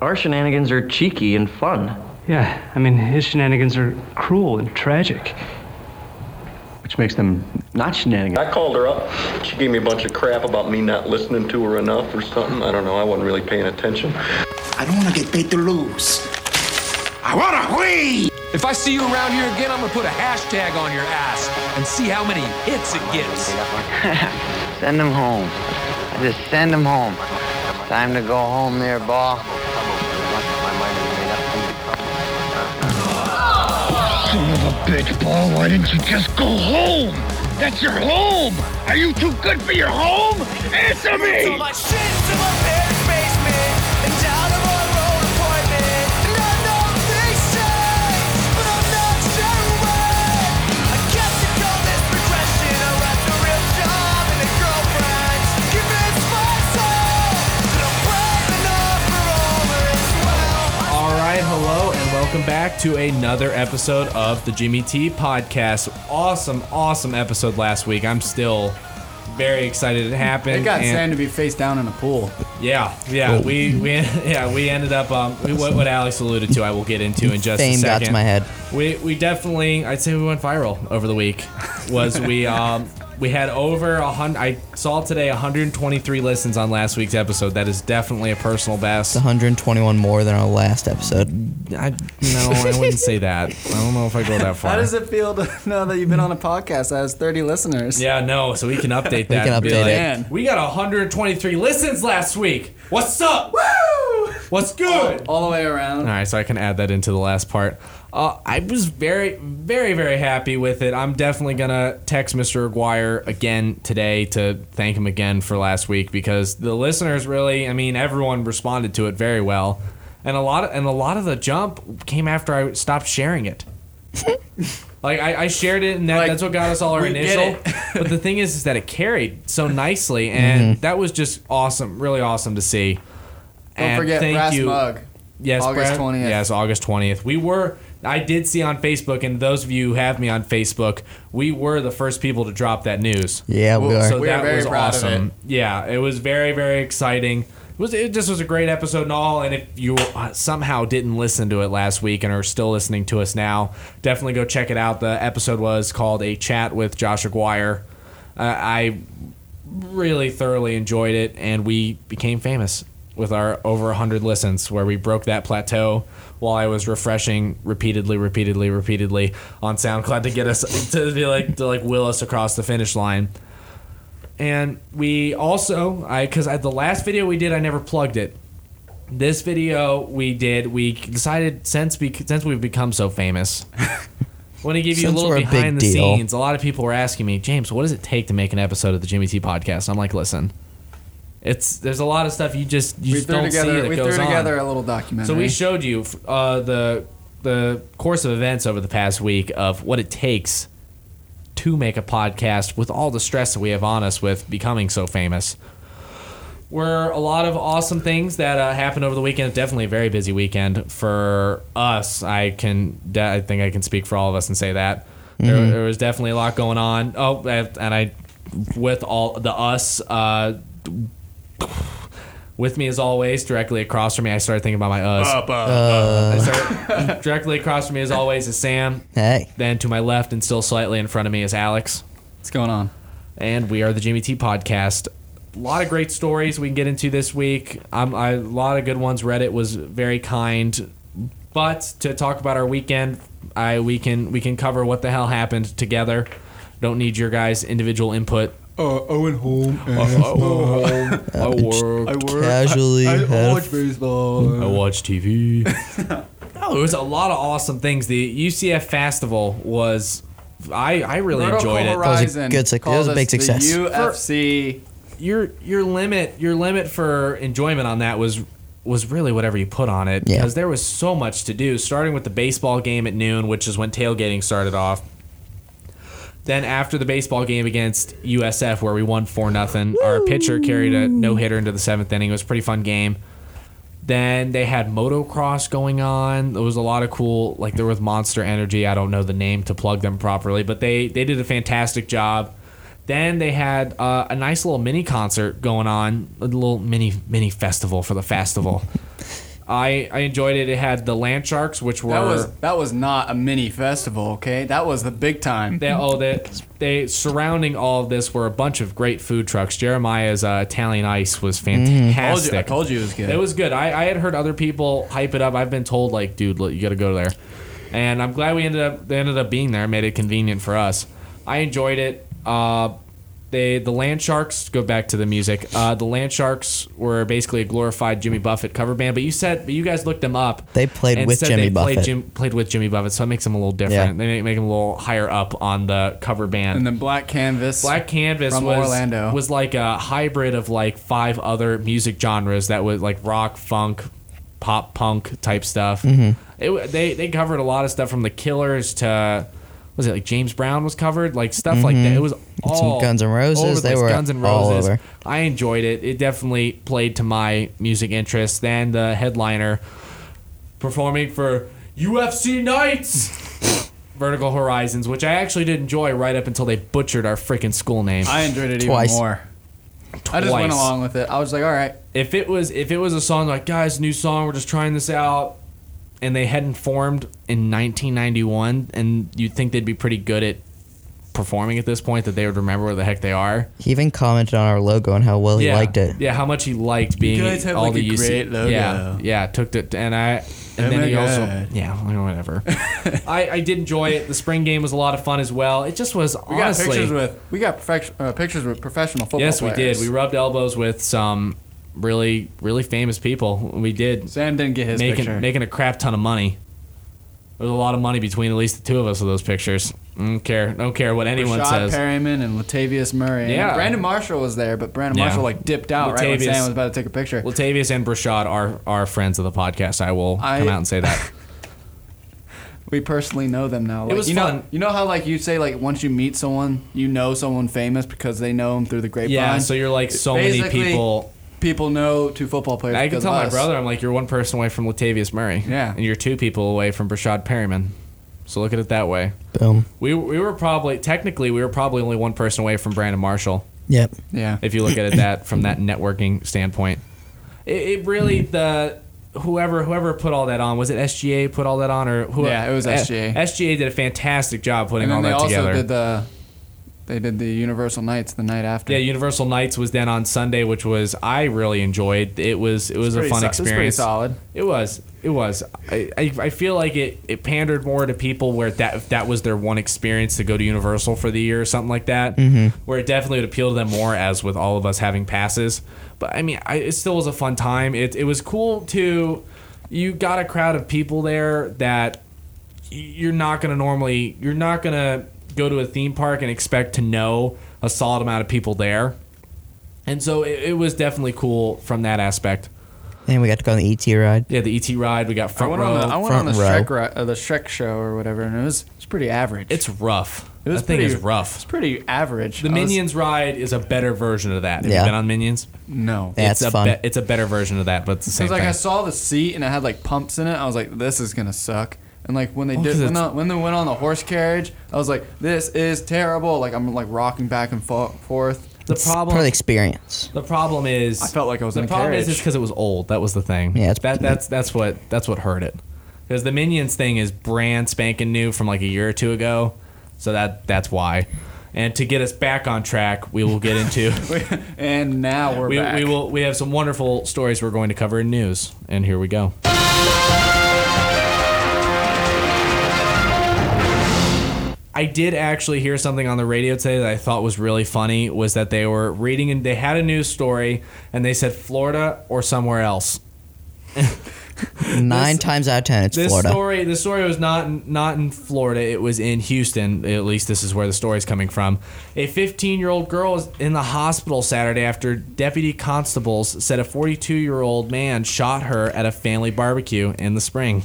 Our shenanigans are cheeky and fun. Yeah, I mean, his shenanigans are cruel and tragic. Which makes them not shenanigans. I called her up. She gave me a bunch of crap about me not listening to her enough or something. I don't know. I wasn't really paying attention. I don't want to get paid to lose. I want to win. If I see you around here again, I'm gonna put a hashtag on your ass and see how many hits it gets. Send them home. Just send them home. Time to go home there, ball. Bitch, Paul. Why didn't you just go home? That's your home. Are you too good for your home? Answer me. Welcome back to another episode of the Jimmy T podcast. Awesome, awesome episode last week. I'm still very excited it happened. It got and- Sam to be face down in a pool. Yeah, yeah, we we yeah we ended up um we, what, what Alex alluded to. I will get into in just Fame a got second. to my head. We we definitely I'd say we went viral over the week. Was we um we had over a hundred. I saw today 123 listens on last week's episode. That is definitely a personal best. 121 more than our last episode. I no, I wouldn't say that. I don't know if I go that far. How does it feel to know that you've been on a podcast that has 30 listeners? Yeah, no, so we can update that. can update like, it. Man. We got 123 listens last week. What's up? Woo! What's good? All the way around. All right, so I can add that into the last part. Uh, I was very, very, very happy with it. I'm definitely gonna text Mr. Aguirre again today to thank him again for last week because the listeners really, I mean, everyone responded to it very well, and a lot of, and a lot of the jump came after I stopped sharing it. like I, I shared it, and that, Like, that's what got us all our initial. but the thing is, is that it carried so nicely, and that was just awesome, really awesome to see. Don't And forget thank Brass you. Mug. Yes, August Brad- 20th. Yes, August 20th. We were I did see on Facebook and those of you who have me on Facebook, we were the first people to drop that news. Yeah, we are. So We are that very was proud of awesome. Yeah, it was very very exciting. It was it just was a great episode and all and if you uh, somehow didn't listen to it last week and are still listening to us now, definitely go check it out. The episode was called A Chat with Josh Aguirre. Uh, I really thoroughly enjoyed it and we became famous with our over 100 listens where we broke that plateau while I was refreshing repeatedly repeatedly repeatedly on SoundCloud to get us to be like to like will us across the finish line. And we also I I, the last video we did I never plugged it. This video we did we decided since we since we've become so famous want to give you a little we're a behind the deal. scenes. A lot of people were asking me, James, what does it take to make an episode of the Jimmy T podcast? I'm like, listen, it's there's a lot of stuff you just you just don't together. see that we goes threw on. together a little documentary. So we showed you uh, the the course of events over the past week of what it takes to make a podcast with all the stress that we have on us with becoming so famous. Were a lot of awesome things that uh, happened over the weekend. Definitely a very busy weekend for us. I can, de- I think I can speak for all of us and say that there, there was definitely a lot going on. Oh, and I, with all the us, uh, with me as always, directly across from me, I started thinking about my us. I started, directly across from me as always is Sam. Hey. Then to my left and still slightly in front of me is Alex. What's going on? And we are the Jimmy T podcast. A lot of great stories we can get into this week. Um, I, a lot of good ones. Reddit was very kind. But to talk about our weekend, I we can we can cover what the hell happened together. Don't need your guys' individual input. Uh, Owen home. Oh, I work. I work. Casually I, I have- watch baseball. I watch TV. no, it was a lot of awesome things. The UCF festival was, I I really Vertical enjoyed it. was a good suc- it was a big us the success. UFC. Your your limit your limit for enjoyment on that was was really whatever you put on it Yeah. because there was so much to do. Starting with the baseball game at noon, which is when tailgating started off. Then after the baseball game against USF, where we won four nothing, our pitcher carried a no hitter into the seventh inning. It was a pretty fun game. Then they had motocross going on. There was a lot of cool, like there was Monster Energy. I don't know the name to plug them properly, but they they did a fantastic job. Then they had uh, a nice little mini concert going on, a little mini mini festival for the festival. I I enjoyed it. It had the land sharks, which were That was that was not a mini festival, okay? That was the big time. They, oh, they, they surrounding all of this were a bunch of great food trucks. Jeremiah's uh, Italian Ice was Told fantastic. you, I told you it was good. It was good. I, I had heard other people hype it up. I've been told like, dude, look, you got to go there, and I'm glad we ended up they ended up being there. Made it convenient for us. I enjoyed it. Uh, they the Land Sharks go back to the music. Uh, the Land Sharks were basically a glorified Jimmy Buffett cover band, but you said but you guys looked them up. They played and with said Jimmy they played, Buffett. Jim, played with Jimmy Buffett, so it makes them a little different. Yeah. They make, make them a little higher up on the cover band. and then Black Canvas. Black Canvas from was Orlando. was like a hybrid of like five other music genres that was like rock, funk, pop punk type stuff. Mm-hmm. It, they they covered a lot of stuff from the Killers to was it like James Brown was covered like stuff like that. It was all Mm-hmm. Some Guns N' Roses. over the They place. were Guns N' all Roses. over. I enjoyed it. It definitely played to my music interest. Then the headliner performing for UFC Nights. Vertical Horizons, which I actually did enjoy right up until they butchered our freaking school name. I enjoyed it Twice. even more. I just went along with it. I was like, all right. if it was if it was a song like guys new song we're just trying this out and they hadn't formed in 1991 and you'd think they'd be pretty good at performing at this point that they would remember where the heck they are. He even commented on our logo and how well he yeah. liked it. yeah how much he liked being guys have, all like, the a UC great logo. yeah yeah took it and I and Oh then my he also yeah whatever. I, I did enjoy it. The spring game was a lot of fun as well. It just was We honestly got pictures with we got perfect, uh, pictures with professional football yes we players. did we rubbed elbows with some really really famous people we did Sam didn't get his making picture. making a crap ton of money. There's a lot of money between at least the two of us with those pictures. Don't care. Don't care what anyone Rashad says. Perriman and Latavius Murray. Yeah. And Brandon Marshall was there, but Brandon Yeah. Marshall like dipped out right when Sam was about to take a picture. Latavius and Breshad are are friends of the podcast. I will I- come out and say that. We personally know them now. Like, was you fun. Know, you know how like you say like once you meet someone, you know someone famous because they know them through the grapevine. yeah. So you're like so many people. People know two football players. I can because tell of my us. brother. I'm like, you're one person away from Latavius Murray. Yeah. And you're two people away from Breshad Perriman. So look at it that way. Boom. We we were probably technically we were probably only one person away from Brandon Marshall. Yep. Yeah. if you look at it that from that networking standpoint. It, it really the whoever whoever put all that on was it SGA put all that on or who? Yeah, it was SGA. SGA did a fantastic job putting and all they that also together. did the they did the Universal Nights the night after. yeah, Universal Nights was then on Sunday, which was I really enjoyed. It was it was a fun so- it was pretty solid. It was. It was. I, I, I feel like it, it pandered more to people where that that was their one experience to go to Universal for the year or something like that. Mm-hmm. Where it definitely would appeal to them more, as with all of us having passes. But I mean, I, it still was a fun time. It it was cool to. You got a crowd of people there that you're not gonna normally. You're not gonna go to a theme park and expect to know a solid amount of people there. And so it, it was definitely cool from that aspect. And we got to go on the ET ride. Yeah, the ET ride. We got I front went row. on the I went on the. Shrek ri- uh, the Shrek show or whatever, and it was it's pretty average. it's rough. it was that thing pretty, is rough. It's pretty average. The I was- Minions ride is a better version of that. Have Yeah. you been on Minions? No. Yeah, it's it's a fun. be- it's a better version of that, but it's the same Because like thing. I saw the seat and it had like pumps in it. I was like, this is gonna suck. And like when they Well, did 'cause when, it's- the, when they went on the horse carriage, I was like, this is terrible. Like I'm like rocking back and forth. the It's problem. part of the experience. The problem is I felt like I was the in a problem is carriage. it's because it was old. That was the thing. Yeah, it's- that that's that's what that's what hurt it. Because the Minions thing is brand spanking new from like a year or two ago, so that that's why. And to get us back on track, we will get into. and now we're we, back. we will we have some wonderful stories we're going to cover in news, and here we go. I did actually hear something on the radio today that I thought was really funny. Was that they were reading and they had a news story and they said Florida or somewhere else. Nine times out of ten, it's This Florida. story, the story was not in, not in Florida. It was in Houston. At least this is where the story is coming from. A 15 year old girl is in the hospital Saturday after deputy constables said a 42 year old man shot her at a family barbecue in the spring.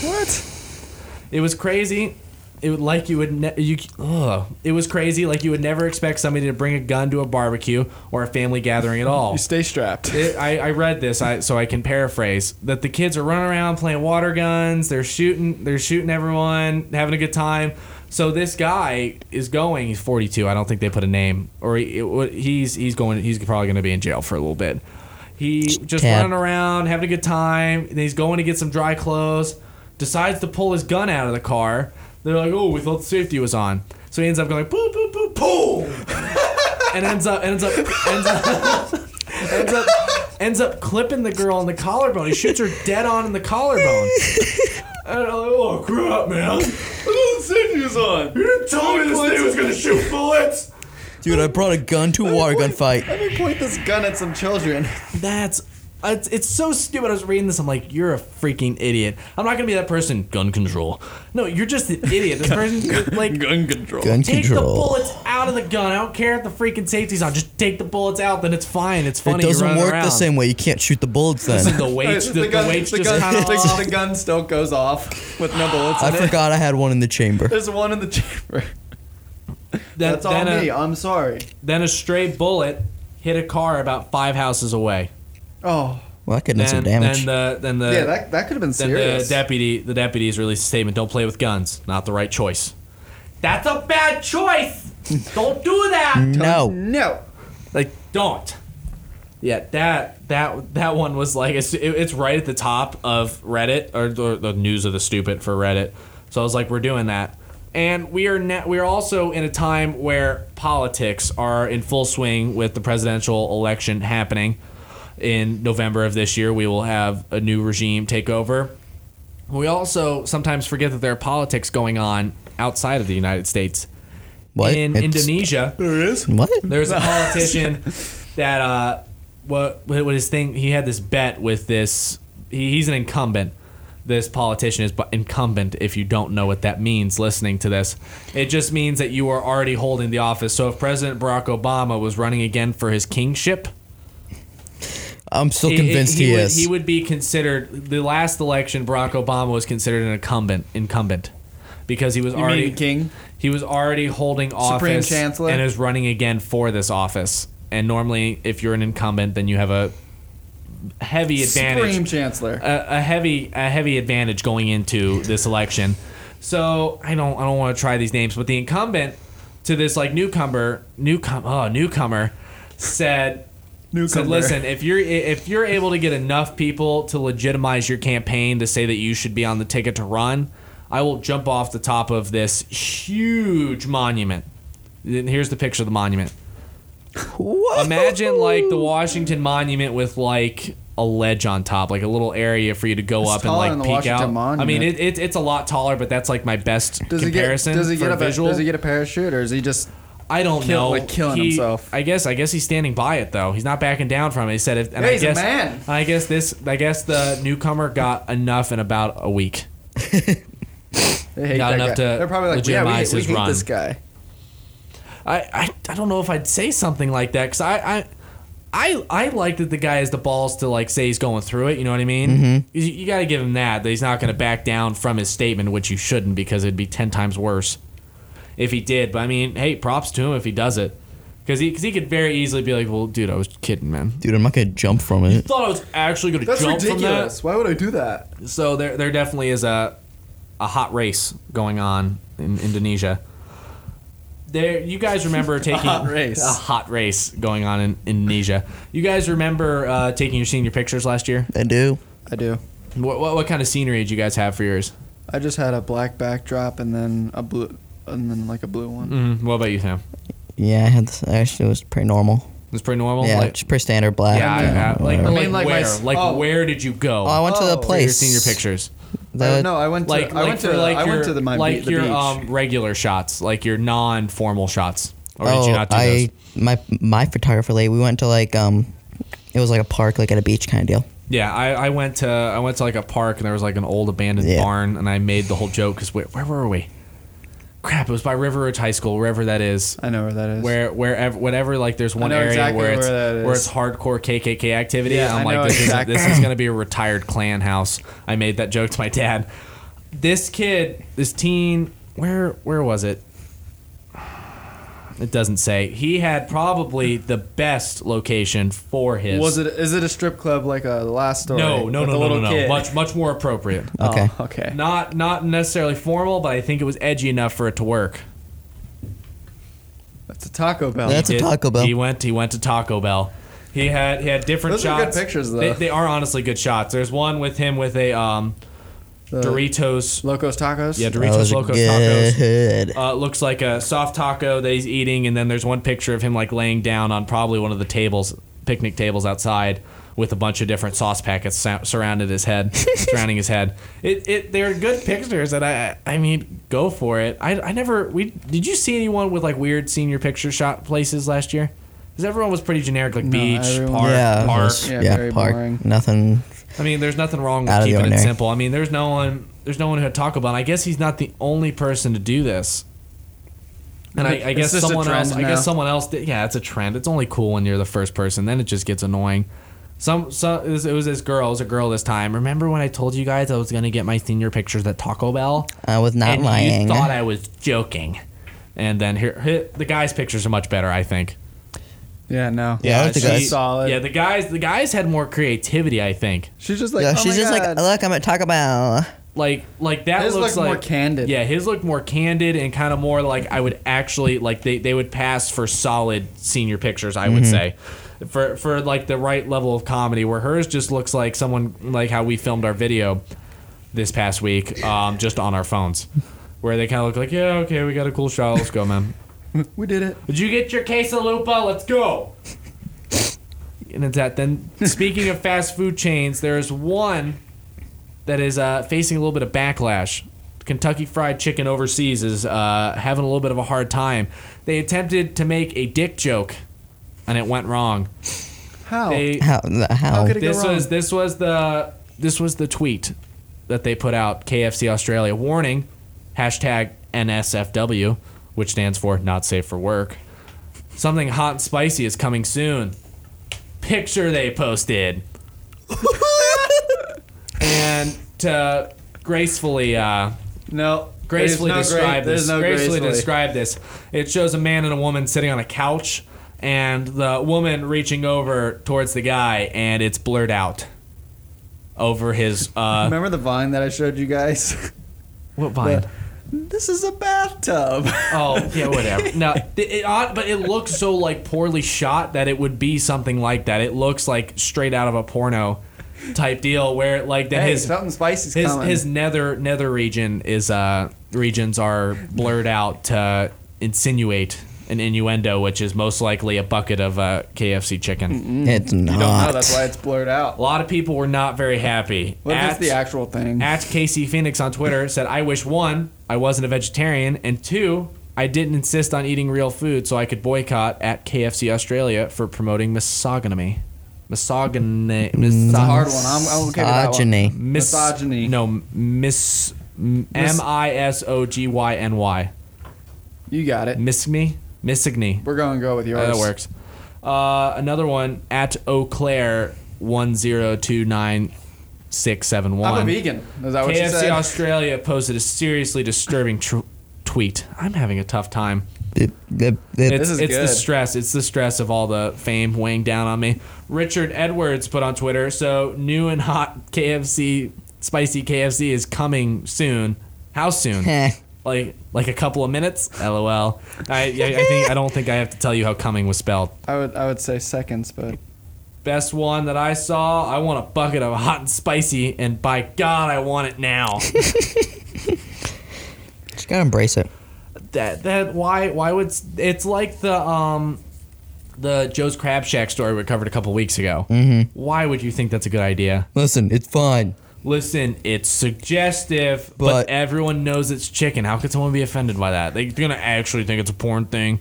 What? It was crazy. It would like you would ne- you. Ugh. It was crazy. Like you would never expect somebody to bring a gun to a barbecue or a family gathering at all. you stay strapped. It, I, I read this, I, so I can paraphrase that the kids are running around playing water guns. They're shooting, they're shooting everyone, having a good time. So this guy is going. He's 42. I don't think they put a name, or he, it, he's he's going. He's probably going to be in jail for a little bit. He just tab. running around, having a good time. And he's going to get some dry clothes. Decides to pull his gun out of the car. They're like, "Oh, we thought the safety was on." So he ends up going boop boop boop boom, and ends up ends up ends up ends up ends up clipping the girl in the collarbone. He shoots her dead on in the collarbone. And I'm like, "Oh crap, man! I thought the safety was on. You didn't tell me this thing was gonna shoot bullets." Dude, I brought a gun to a water gun fight. Let me point this gun at some children. That's it's, it's so stupid. I was reading this. I'm like, you're a freaking idiot. I'm not gonna be that person. Gun control. No, you're just an idiot. This person like Gun control. Gun take the bullets out of the gun. I don't care if the freaking safety's on. Just take the bullets out. Then it's fine. It's It funny. you're doesn't work around. the same way. You can't shoot the bullets then. Listen, the weight, the, the, gun, weight's the, just gun, kind of the, the gun still goes off with no bullets I in it. forgot I had one in the chamber. There's one in the chamber. Then, That's all then me. A, I'm sorry. then a stray bullet hit a car about five houses away. Oh, Well, that could have done some damage. then the then the yeah, that, that could have been Then serious. the deputy, the deputies released a statement: "Don't play with guns. Not the right choice." That's a bad choice. don't do that. no. no. Like, don't. Yeah, that that that one was like it's it, it's right at the top of Reddit or the, the news of the stupid for Reddit. So I was like, we're doing that, and we are na- we are also in a time where politics are in full swing with the presidential election happening. In November of this year, we will have a new regime take over. We also sometimes forget that there are politics going on outside of the United States. What? In It's- Indonesia, There is. What? there's a politician that uh, what what his thing? He had this bet with this. He, he's an incumbent. This politician is but incumbent. If you don't know what that means, listening to this, it just means that you are already holding the office. So if President Barack Obama was running again for his kingship, I'm still it- it- convinced he, would, is. He would be considered the last election. Barack Obama was considered an incumbent. Incumbent. Because he was You already mean king? he was already holding Supreme office Chancellor? and is running again for this office. And normally, if you're an incumbent, then you have a heavy advantage, Supreme Chancellor. a, a heavy a heavy advantage going into this election. So I don't I don't want to try these names, but the incumbent to this like newcomer newcom oh newcomer said Newcomer. listen if you're if you're able to get enough people to legitimize your campaign to say that you should be on the ticket to run, I will jump off the top of this huge monument. And Here's the picture of the monument. What? Imagine like the Washington Monument with like a ledge on top, like a little area for you to go It's up and like peek Washington out. I mean, Monument. it, it, it's a lot taller, but that's like my best Does he get? comparison Does he for get a visual. Does he get a parachute, or is he just? I don't kill- know. like killing He- himself? I guess. I guess he's standing by it though. He's not backing down from it. He said, if, and Yeah, I he's a guess, man. I guess this. I guess the newcomer got enough in about a week. They hate Not that enough guy. to They're probably like, yeah, we, legitimize hate- we his hate run. this guy. I, I, I don't know if I'd say something like that because I, I I I like that the guy has the balls to like say he's going through it. You know what I mean? Mhm. You, you got to give him that that he's not going to back down from his statement, which you shouldn't because it'd be ten times worse if he did. But I mean, hey, props to him if he does it because he, cause he could very easily be like, well, dude, I was kidding, man. Dude, I'm not gonna jump from it. You Thought I was actually going to That's jump ridiculous. Why would I do that? So there there definitely is a a hot race going on in Indonesia. There, you guys remember taking hot race. a hot race going on in Indonesia. You guys remember uh, taking your senior pictures last year? I do. I do. What, what what kind of scenery did you guys have for yours? I just had a black backdrop and then a blue, and then like a blue one. Mm, what about you, Sam? Yeah, I had this, actually it was pretty normal. It was pretty normal. yeah, like, just pretty standard black. yeah, you know, I- I- like, whatever. I mean, like, like my where? like oh. where did you go? Oh, I went to the Oh. for your place. senior pictures. The- Uh, no, I went to Like I went for to like I your went to the my like the your beach. um regular shots, like your non-formal shots. Or did oh, you not do I those? my my photographer lady. We went to like um, it was like a park, like at a beach kind of deal. Yeah, I, I went to I went to like a park and there was like an old abandoned Yeah. barn and I made the whole joke because where, where were we? Crap! It was by River Ridge High School, wherever that is. I know where that is. Where wherever whatever like there's one know area exactly where it's where where it's hardcore KKK activity. Yeah, I'm I like this exactly. is this is gonna be a retired Klan house. I made that joke to my dad. This kid, this teen, where where was it? It doesn't say. He had probably the best location for his. Was it? Is it a strip club like a last story? No, no, with no, the no, little no, no. kid? Much, much more appropriate. Oh, Okay. okay. Not, not necessarily formal, but I think it was edgy enough for it to work. That's a Taco Bell. That's a Did- Taco Bell. He went, he went to Taco Bell. He had he had different Those are good shots. pictures, though. They, they are honestly good shots. There's one with him with a um, The Doritos. Locos Tacos. Yeah, That Doritos was Locos Tacos. Uh, looks like a soft taco that he's eating, and then there's one picture of him like laying down on probably one of the tables, picnic tables outside, with a bunch of different sauce packets sa- surrounded his head, surrounding his head. It, it they're good pictures, and I I mean go for it. I, I never we did you see anyone with like weird senior picture shot places last year? Because everyone was pretty generic, like beach, everyone- park, yeah, it park. was- Yeah, yeah, very park. boring. Nothing. I mean, there's nothing wrong with Out of the keeping it ordinary. simple. I mean, there's no one, there's no one who had Taco Bell. And I guess he's not the only person to do this. And I, I It's guess just a someone else, trend I now. guess someone else did. Yeah, it's a trend. It's only cool when you're the first person. Then it just gets annoying. Some, some it was, it was this girl. It was a girl this time. Remember when I told you guys I was gonna get my senior pictures at Taco Bell? I was not and lying. You thought I was joking. And then here, here, the guys' pictures are much better. I think. Yeah, no. Yeah, I like the she- guys. Solid. Yeah, the guys, the guys had more creativity. I think. She's just like, Yeah, oh she's my just God. like, look, I'm at Taco Bell. like like that His looks looked more candid. Yeah, his looked more candid and kind of more like I would actually like they, they would pass for solid senior pictures. I would say for for like the right level of comedy. Where hers just looks like someone like how we filmed our video this past week, um, just on our phones, where they kind of look like yeah okay we got a cool shot let's go man. We did it. Did you get your quesalupa? Let's go. And it's that. Then, speaking of fast food chains, there's one that is uh, facing a little bit of backlash. Kentucky Fried Chicken overseas is uh, having a little bit of a hard time. They attempted to make a dick joke, and it went wrong. How? They, How? the- How? could it go this wrong? was this was the this was the tweet that they put out. KFC Australia warning hashtag NSFW, which stands for not safe for work. Something hot and spicy is coming soon. Picture they posted, and to gracefully uh, no. gracefully no describe great- this. No gracefully, gracefully. describe this. It shows a man and a woman sitting on a couch, and the woman reaching over towards the guy, and it's blurred out over his. Uh, Remember the vine that I showed you guys? what vine? This is a bathtub. Oh yeah, whatever. No, it, it, but it looks so like poorly shot that it would be something like that. It looks like straight out of a porno type deal, where like then hey, his something spicy's his coming. his nether nether region is uh regions are blurred out to insinuate an innuendo, which is most likely a bucket of uh, KFC chicken. It's not. you don't know. That's why it's blurred out. A lot of people were not very happy. What if At- it's the actual thing? at Casey Phoenix on Twitter said, I wish one, I wasn't a vegetarian, and two, I didn't insist on eating real food so I could boycott at KFC Australia for promoting misogyny. Misogyny. it's a hard one. I'm, I'm okay with that one. Misogyny. Mis- Misogyny. No, miss. M I S O G Y N Y. You got it. Miss me? Misogny. We're going to go with yours. Uh, that works. Uh, another one at Eau Claire one zero two nine six seven one. I'm a vegan. Is that what you KFC said? Australia posted a seriously disturbing tr- tweet. I'm having a tough time. It- it- it- It's, is it's the stress. It's the stress of all the fame weighing down on me. Richard Edwards put on Twitter, so new and hot KFC, spicy KFC is coming soon. How soon? Like like a couple of minutes? LOL. I, I, I think I don't think I have to tell you how coming was spelled. I would I would say seconds, but Best one that I saw. I want a bucket of hot and spicy, and by God, I want it now. Just gotta embrace it. that that why why would it's like the um the Joe's Crab Shack story we covered a couple weeks ago. Mm-hmm. Why would you think that's a good idea? Listen, it's fine. Listen, it's suggestive, but, But- everyone knows it's chicken. How could someone be offended by that? They, they're gonna actually think it's a porn thing.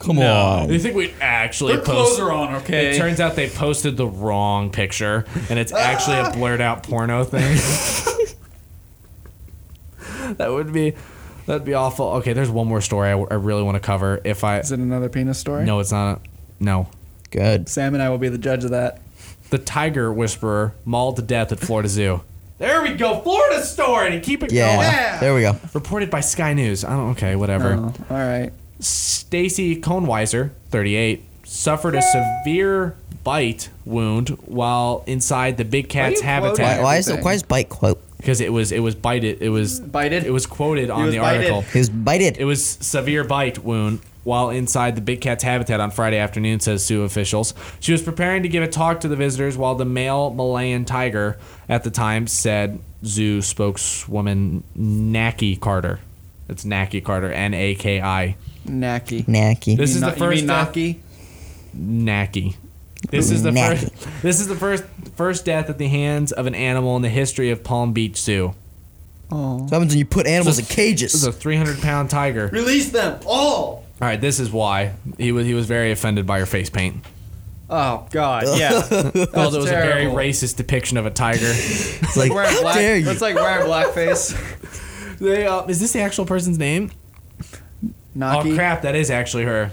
Come on. They think we actually Their post. clothes are on, okay? It turns out they posted the wrong picture, and it's actually a blurred out porno thing. that would be, that'd be awful. Okay, there's one more story I, I really want to cover. If I is it another penis story? no, it's not. A, no, Good. Sam and I will be the judge of that. the tiger whisperer mauled to death at Florida Zoo. There we go, Florida story. To keep it going. Yeah. going. There we go. Reported by Sky News. I don't. Okay, whatever. Oh, all right. Stacey Konwiser, 38, suffered a severe bite wound while inside the big cat's habitat Why, why is everything. why is bite quote? because it was it was bited it was Bited? it was quoted on was the bited. article. He was bited. It was severe bite wound while inside the big cat's habitat on Friday afternoon, says zoo officials. She was preparing to give a talk to the visitors while the male Malayan tiger at the time said zoo spokeswoman Naki Carter. It's Naki Carter, N A K I. Nacky. Nacky. This is the mean first death- Naki? Naki. This is the Naki. first. This is the first first death at the hands of an animal in the history of Palm Beach Zoo. Oh. What happens when you put animals in cages. This is a 300 pound tiger. Release them all. All right, this is why he was he was very offended by her face paint. Oh God, yeah. Felt it was a very terrible. racist depiction of a tiger. It's like, Wearing how black. dare you? That's like wearing blackface. they, uh, is this the actual person's name? Naki. Oh crap, that is actually her.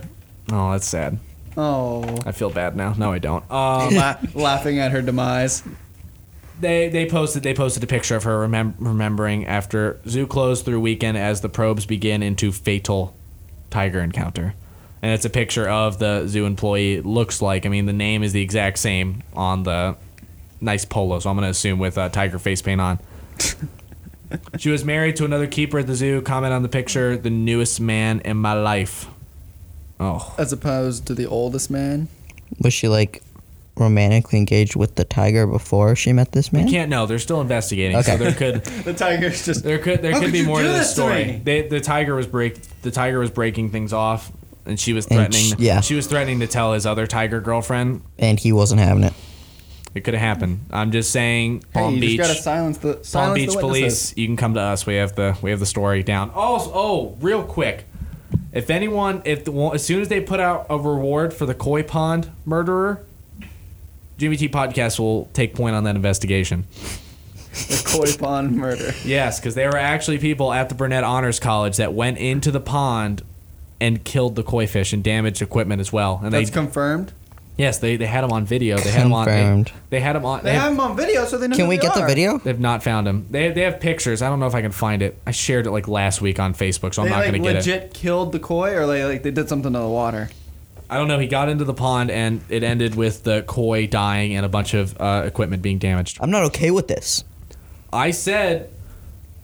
Oh, that's sad. Oh. I feel bad now. No, I don't. Um, La- laughing at her demise. they they posted they posted a picture of her remem- remembering after zoo closed through weekend as the probes begin into fatal tiger encounter and it's a picture of the zoo employee It looks like i mean the name is the exact same on the nice polo so i'm going to assume with uh, tiger face paint on she was married to another keeper at the zoo comment on the picture the newest man in my life oh As opposed to the oldest man. Was she like romantically engaged with the tiger before she met this man? I can't know they're still investigating so Okay. there could The tiger's just. There could there How could could be you more to do this this to story. They, the tiger was break the tiger was breaking things off, and she was And threatening. sh- yeah. she was threatening to tell his other tiger girlfriend. And he wasn't having it. It could have happened. I'm just saying, Hey, Palm you Beach, silence the silence Palm Beach. Police. You can come to us. We have the we have the story down. Oh, oh, real quick. If anyone, if the, as soon as they put out a reward for the koi pond murderer, Jimmy T podcast will take point on that investigation. The koi pond murder. Yes, because there were actually people at the Burnett Honors College that went into the pond and killed the koi fish and damaged equipment as well. And That's they confirmed. Yes, they, they had them on video. They had them on. They, Confirmed. they had them on. They They have have, him on video, so they know. Can who we they get the are. video? they've not found him. They they have pictures. I don't know if I can find it. I shared it like last week on Facebook, so I'm They not like gonna get it. legit killed the koi, or they like they did something to the water. I don't know. He got into the pond and it ended with the koi dying and a bunch of uh, equipment being damaged. I'm not okay with this. I said,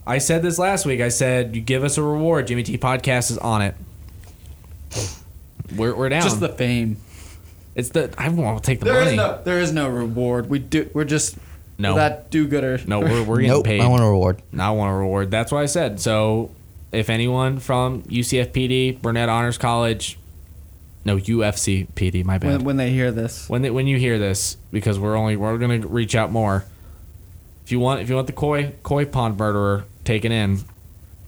I said this last week. I said, you give us a reward. Jimmy T Podcast is on it. We're, we're down. Just the fame. It's the I won't take the There is money. no there is no reward. We do. We're just No. that do gooder. no, we're we're getting Nope. paid. I want a reward. I want a reward. That's what I said. So, if anyone from UCFPD, Burnett Honors College, no UFC PD, my bad. when, when they hear this. when they, when you hear this because we're only we're gonna reach out more. If you want if you want the koi koi pond murderer taken in,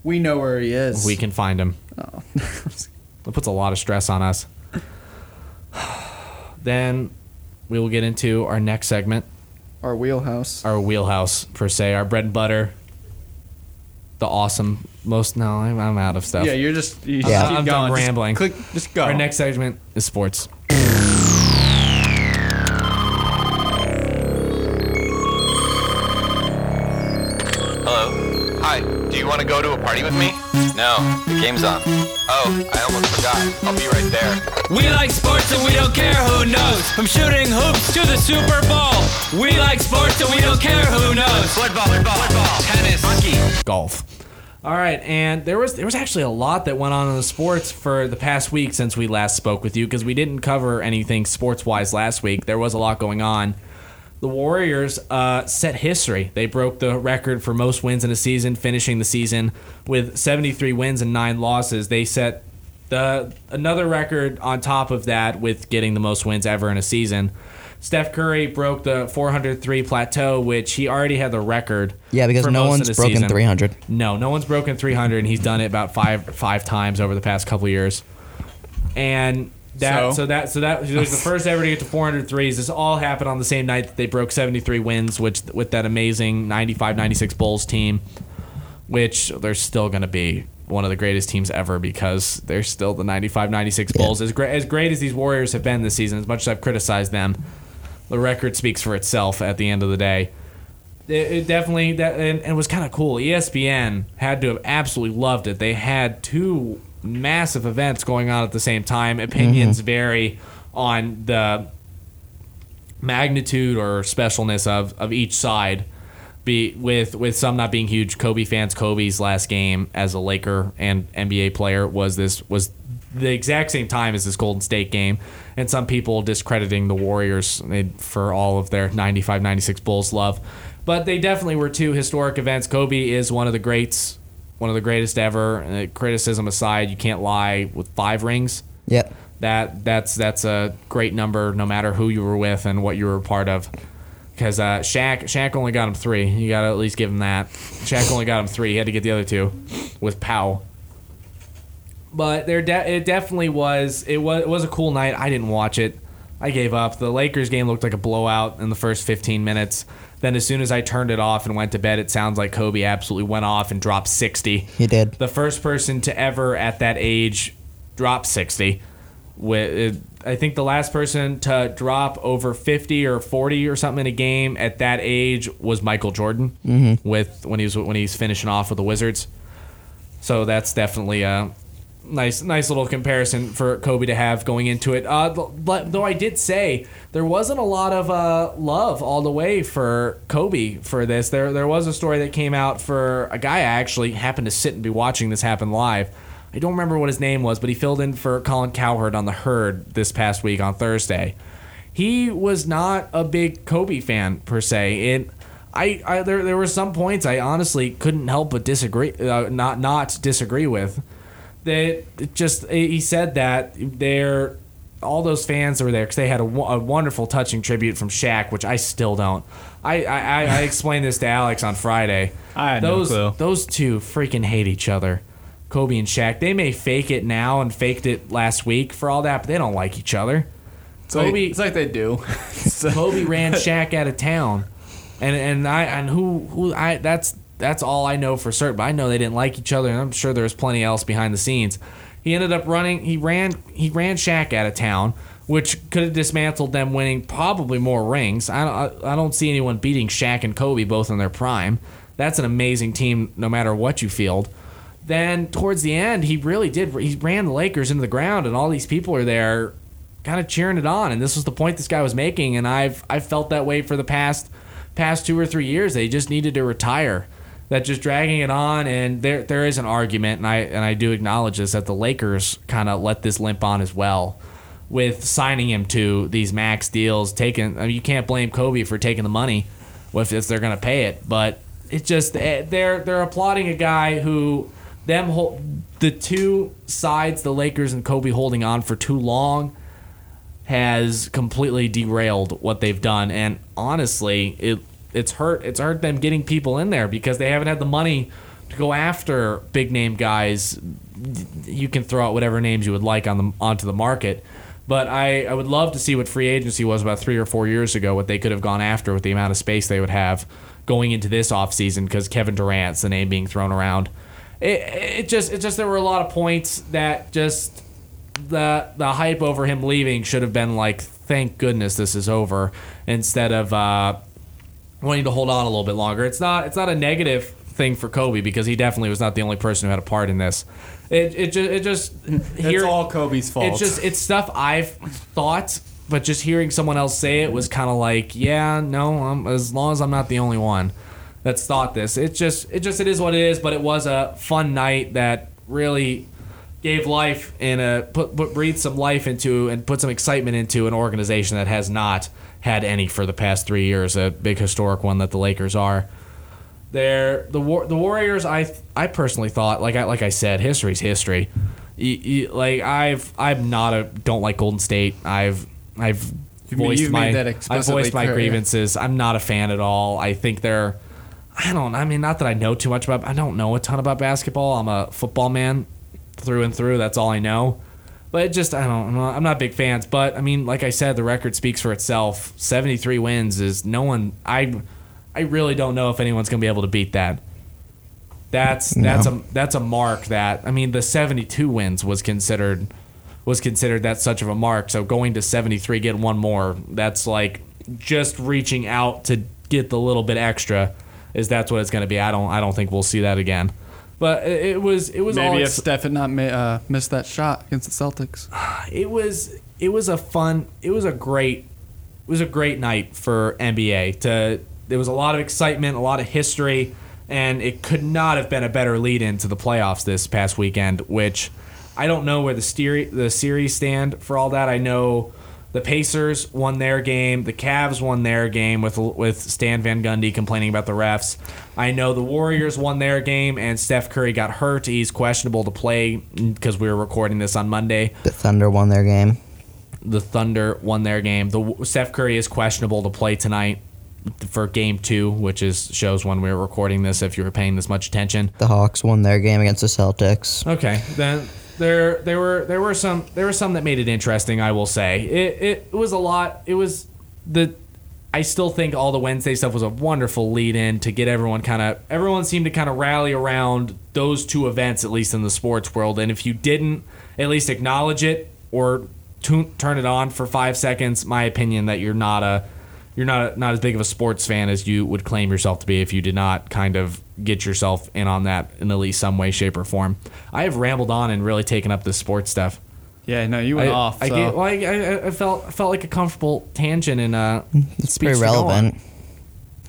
We know where he is. we can find him. Oh. That puts a lot of stress on us. Then we will get into our next segment, Our wheelhouse. our wheelhouse per se, our bread and butter. The awesome most no, I'm, I'm out of stuff. Yeah, you're just. You Yeah. just keep I'm done going. Just rambling. click. Just go. Our next segment is sports. Hello. Hi. Do you want to go to a party with me? No. The game's on. Oh, I almost forgot. I'll be right there. We like sports and we don't care who knows. From shooting hoops to the Super Bowl. We like sports and we don't care who knows. Football, football, football, tennis, hockey. golf. All right, and there was there was actually a lot that went on in the sports for the past week since we last spoke with you because we didn't cover anything sports wise last week. There was a lot going on. The Warriors uh, set history. They broke the record for most wins in a season, finishing the season with 73 wins and nine losses. They set the another record on top of that with getting the most wins ever in a season. Steph Curry broke the 403 plateau, which he already had the record. Yeah, because no one's broken season. 300. No, no one's broken 300, and he's done it about five five times over the past couple years. And that so, So? that so that was the first ever to get to 400 threes. This all happened on the same night that they broke 73 wins, which with that amazing 95-96 Bulls team, which they're still going to be one of the greatest teams ever because they're still the 95-96 Bulls. As great as great as these Warriors have been this season, as much as I've criticized them, the record speaks for itself at the end of the day it, it definitely that and, and it was kind of cool. ESPN had to have absolutely loved it. They had two massive events going on at the same time. Opinions mm-hmm. vary on the magnitude or specialness of, of each side. Be with with some not being huge Kobe fans. Kobe's last game as a Laker and NBA player was this was the exact same time as this Golden State game, and some people discrediting the Warriors for all of their 95 96 Bulls love. But they definitely were two historic events. Kobe is one of the greats, one of the greatest ever. Uh, criticism aside, you can't lie with five rings. Yep. That that's that's a great number, no matter who you were with and what you were a part of. Because uh, Shaq Shaq only got him three. You got to at least give him that. Shaq only got him three. He had to get the other two with Pau. But there, de- it definitely was. It was it was a cool night. I didn't watch it. I gave up. The Lakers game looked like a blowout in the first 15 minutes. Then as soon as I turned it off and went to bed, it sounds like Kobe absolutely went off and dropped 60. He did. The first person to ever at that age drop 60. With I think the last person to drop over 50 or 40 or something in a game at that age was Michael Jordan Mhm. with when he was when he's finishing off with the Wizards. So that's definitely a nice nice little comparison for Kobe to have going into it. Uh, but though I did say there wasn't a lot of uh, love all the way for Kobe for this. There there was a story that came out for a guy I actually happened to sit and be watching this happen live. I don't remember what his name was, but he filled in for Colin Cowherd on the Herd this past week on Thursday. He was not a big Kobe fan per se. It I, I there there were some points I honestly couldn't help but disagree uh, not not disagree with. That just he said that they're all those fans that were there because they had a, a wonderful touching tribute from Shaq, which I still don't. I I, I, I explained this to Alex on Friday. I had no those clue. those two freaking hate each other. Kobe and Shaq. They may fake it now and faked it last week for all that, but they don't like each other. It's like, it's like they do. Kobe ran Shaq out of town, and and I and who who I that's that's all I know for certain. But I know they didn't like each other, and I'm sure there was plenty else behind the scenes. He ended up running. He ran he ran Shaq out of town, which could have dismantled them winning probably more rings. I don't I, don't see anyone beating Shaq and Kobe both in their prime. That's an amazing team, no matter what you field. Then towards the end, he really did. He ran the Lakers into the ground, and all these people are there, kind of cheering it on. And this was the point this guy was making. And I've I've felt that way for the past past two or three years. They just needed to retire. That just dragging it on, and there there is an argument, and I and I do acknowledge this that the Lakers kind of let this limp on as well, with signing him to these max deals. Taking I mean, you can't blame Kobe for taking the money, if, if they're gonna pay it, but it just eh, they're they're applauding a guy who them hold, the two sides the Lakers and Kobe holding on for too long has completely derailed what they've done and honestly it it's hurt it's hurt them getting people in there because they haven't had the money to go after big name guys you can throw out whatever names you would like on the onto the market but I, I would love to see what free agency was about three or four years ago, what they could have gone after with the amount of space they would have going into this offseason because Kevin Durant's the name being thrown around. It, it just it just there were a lot of points that just the the hype over him leaving should have been like thank goodness this is over instead of uh, wanting to hold on a little bit longer. It's not it's not a negative thing for Kobe because he definitely was not the only person who had a part in this. It it just it just It's all Kobe's fault. It's just it's stuff I've thought, but just hearing someone else say it was kind of like, yeah, no, um, as long as I'm not the only one that's thought this. It just it just it is what it is. But it was a fun night that really gave life in a uh, put, put breathed some life into and put some excitement into an organization that has not had any for the past three years. A big historic one that the Lakers are. They're the war, the Warriors. I I personally thought like I like I said, history's history. You, you, like I've I'm not a don't like Golden State. I've I've You've voiced you've my I've voiced my yeah. grievances. I'm not a fan at all. I think they're I don't. I mean, not that I know too much about. I don't know a ton about basketball. I'm a football man through and through. That's all I know. But it just I don't. I'm not, I'm not big fans. But I mean, like I said, the record speaks for itself. 73 wins is no one. I I really don't know if anyone's gonna be able to beat that. That's that's a that's a mark that I mean the 72 wins was considered was considered that such of a mark. So going to 73, get one more. That's like just reaching out to get the little bit extra. Is that's what it's going to be? I don't I don't think we'll see that again. But it, was it was all Maybe if ex- Steph had not ma- uh, missed that shot against the Celtics. it was it was a fun it was a great it was a great night for NBA to there was a lot of excitement a lot of history and it could not have been a better lead into the playoffs this past weekend which I don't know where the steer- the series stand for all that. I know the Pacers won their game, the Cavs won their game with with Stan Van Gundy complaining about the refs. I know the Warriors won their game, and Steph Curry got hurt. He's questionable to play because we were recording this on Monday. The Thunder won their game. The Thunder won their game. The Steph Curry is questionable to play tonight for game two, which is shows when we were recording this. If you were paying this much attention, The Hawks won their game against the Celtics. Okay, then there there were there were some there were some that made it interesting. I will say it it, was a lot. It was the. I still think all the Wednesday stuff was a wonderful lead in to get everyone kind of everyone seemed to kind of rally around those two events at least in the sports world. And if you didn't at least acknowledge it or tu- turn it on for five seconds, my opinion that you're not a you're not not as big of a sports fan as you would claim yourself to be if you did not kind of get yourself in on that in at least some way, shape, or form. I have rambled on and really taken up this sports stuff. Yeah, no, you went I, off. I, so. get- well, I, I, I felt I felt like a comfortable tangent and uh, It's pretty relevant.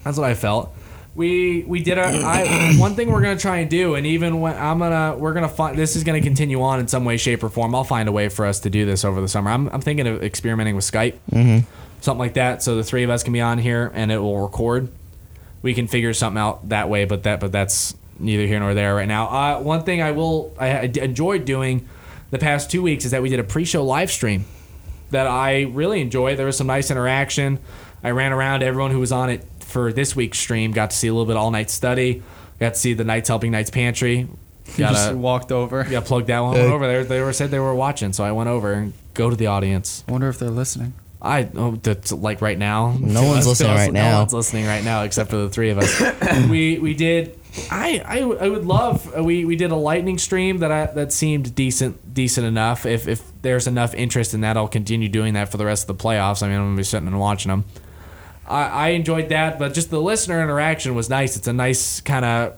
That's what I felt. We we did a I, one thing we're gonna try and do, and even when I'm gonna we're gonna find this is gonna continue on in some way, shape, or form. I'll find a way for us to do this over the summer. I'm I'm thinking of experimenting with Skype, Mhm. Something like that, so the three of us can be on here and it will record. We can figure something out that way, but that but that's neither here nor there right now. Uh, one thing I will I, I enjoyed doing the past two weeks is that we did a pre-show live stream that I really enjoyed. There was some nice interaction. I ran around everyone who was on it for this week's stream. Got to see a little bit all night study. Got to see the Knights Helping Knights Pantry. You Got just walked over. yeah plug that one Hey. over there. They were said they were watching, so I went over and go to the audience. I wonder if they're listening. I oh, that's like right now. No one's listening right No now. one's listening right now except for the three of us. we we did. I, I, I would love uh, we, we did a lightning stream that I, that seemed decent decent enough. If if there's enough interest in that, I'll continue doing that for the rest of the playoffs. I mean, I'm gonna be sitting and watching them. I, I enjoyed that, but just the listener interaction was nice. It's a nice kind of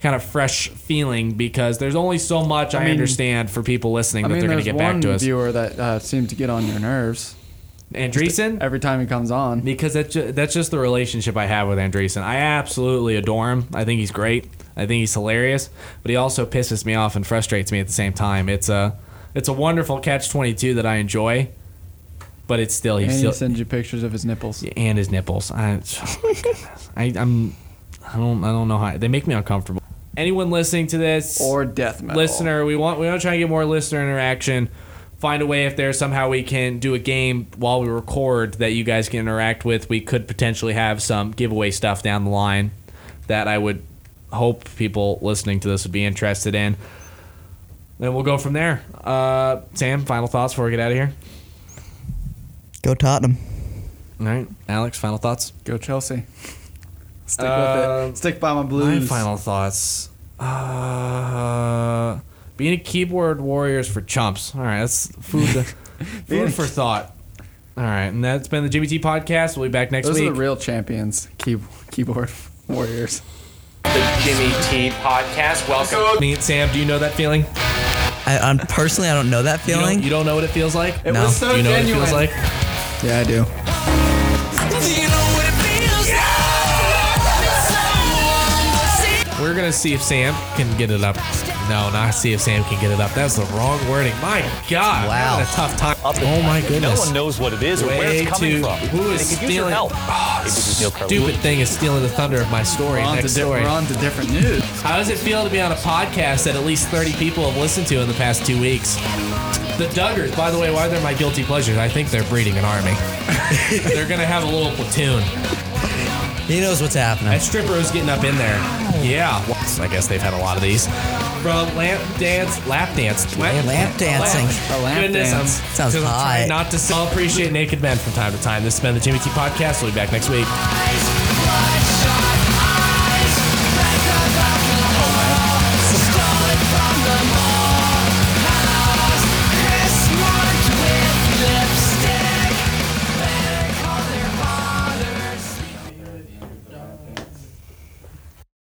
kind of fresh feeling because there's only so much I, I mean- understand for people listening I that mean, they're going to get one back to us. viewer that uh, seemed to get on your nerves. Andreessen? Every time he comes on. because that's just, that's just the relationship I have with Andreessen. I absolutely adore him. I think he's great. I think he's hilarious, but he also pisses me off and frustrates me at the same time. It's a it's a wonderful catch twenty two that I enjoy, but it's still And he's he still sends you pictures of his nipples. and his nipples. I, oh. I I'm I don't I don't know how they make me uncomfortable. Anyone listening to this Or death metal. listener, we want we want to try and get more listener interaction. Find a way if there's somehow we can do a game while we record that you guys can interact with. We could potentially have some giveaway stuff down the line that I would hope people listening to this would be interested in. Then we'll go from there. Uh, Sam, final thoughts before we get out of here. Go Tottenham. All right, Alex, final thoughts. Go Chelsea. Stick Uh, with it. Stick by my My blues. final thoughts. Uh, being a keyboard warriors for chumps. All right, that's food. Being food for thought. All right, and that's been the Jimmy T podcast. We'll be back next week. Those week. are the real champions. Key- keyboard warriors. the Jimmy T podcast. Welcome. Me and Sam, do you know that feeling? I, I'm personally, I don't know that You don't, feeling. you don't know what it feels like? It No. was so do you know genuine. what it feels like? Yeah, I do. We're gonna see if Sam can get it up. No, not see if Sam can get it up. That's the wrong wording. My God, Wow. I'm a tough time. Oh my goodness. No one knows what it is or where Way it's coming too- from. Who is They could use your stealing? help. Oh, this is Neil stupid thing is stealing the thunder of my story. We're on, to di- story. we're on to different news. How does it feel to be on a podcast that at least 30 people have listened to in the past two weeks? The Duggars, by the way, why they're my guilty pleasures? I think they're breeding an army. they're gonna have a little platoon. He knows what's happening. That stripper is getting up in there. Yeah, I guess they've had a lot of these. From lamp dance, lap dance, Lamp dancing. A oh, lamp Goodness, I'm, dance. Sounds 'cause I'm hot. trying not to so appreciate naked men from time to time. This has been the Jimmy T podcast. We'll be back next week.